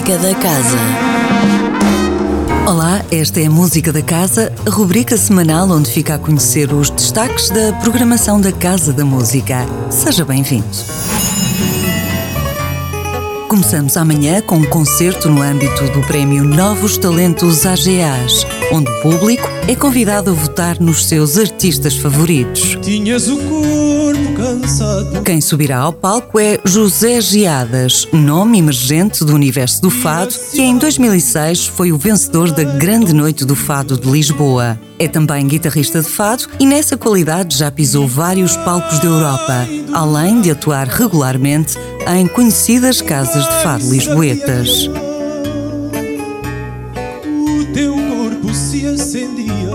Música da Casa. Olá, esta é a Música da Casa, a rubrica semanal onde fica a conhecer os destaques da programação da Casa da Música. Seja bem-vindo. Começamos amanhã com um concerto no âmbito do Prémio Novos Talentos AGAs, onde o público é convidado a votar nos seus artistas favoritos. Tinhas o cansado. Quem subirá ao palco é José Giadas, nome emergente do universo do fado, que em 2006 foi o vencedor da Grande Noite do Fado de Lisboa. É também guitarrista de fado e nessa qualidade já pisou vários palcos da Europa, além de atuar regularmente em conhecidas casas de fado lisboetas.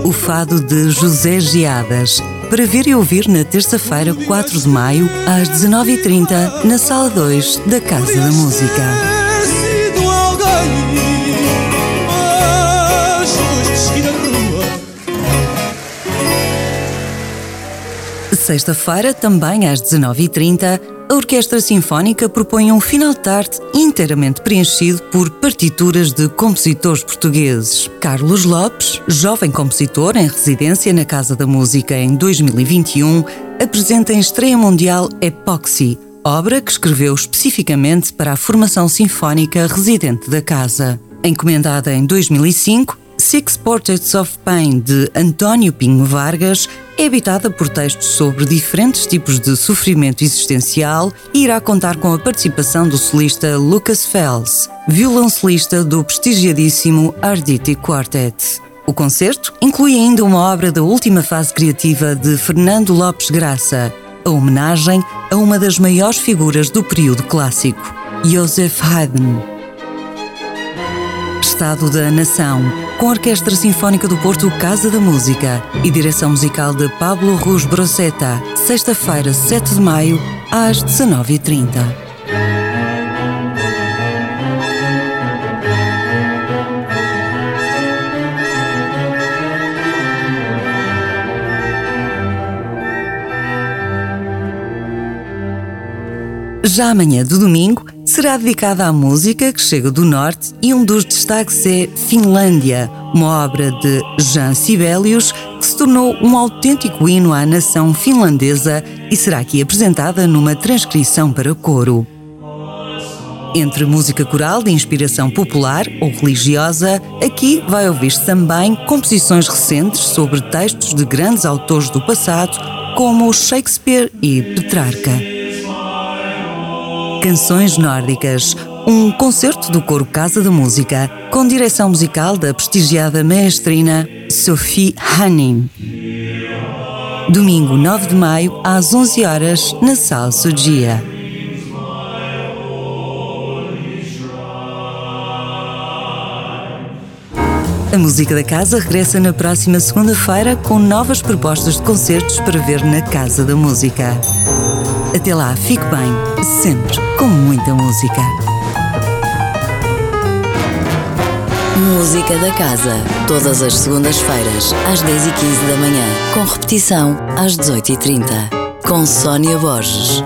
O fado de José Giadas, para ver e ouvir na terça-feira, 4 de maio, às 19h30, na Sala 2 da Casa da Música. Sexta-feira, também às 19h30, a Orquestra Sinfónica propõe um final de tarde inteiramente preenchido por partituras de compositores portugueses. Carlos Lopes, jovem compositor em residência na Casa da Música em 2021, apresenta em estreia mundial Epoxy, obra que escreveu especificamente para a formação sinfónica residente da casa. Encomendada em 2005, Six Portraits of Pain, de António Pinho Vargas, é habitada por textos sobre diferentes tipos de sofrimento existencial e irá contar com a participação do solista Lucas Fels, violoncelista do prestigiadíssimo Arditi Quartet. O concerto inclui ainda uma obra da última fase criativa de Fernando Lopes Graça, a homenagem a uma das maiores figuras do período clássico, Joseph Haydn. Estado da Nação, com a Orquestra Sinfónica do Porto Casa da Música e direção musical de Pablo Ruz Broceta, sexta-feira, 7 de maio, às 19h30. Já amanhã do domingo será dedicada à música que chega do norte e um dos destaques é Finlândia, uma obra de Jean Sibelius que se tornou um autêntico hino à nação finlandesa e será aqui apresentada numa transcrição para coro. Entre música coral de inspiração popular ou religiosa, aqui vai ouvir-se também composições recentes sobre textos de grandes autores do passado, como Shakespeare e Petrarca. Canções Nórdicas, um concerto do coro Casa da Música, com direção musical da prestigiada maestrina Sophie Hanning. Domingo 9 de maio, às 11 horas, na Sala Sugia. A Música da Casa regressa na próxima segunda-feira com novas propostas de concertos para ver na Casa da Música. Até lá, fique bem, sempre com muita música. Música da Casa. Todas as segundas-feiras, às 10h15 da manhã. Com repetição, às 18h30. Com Sónia Borges.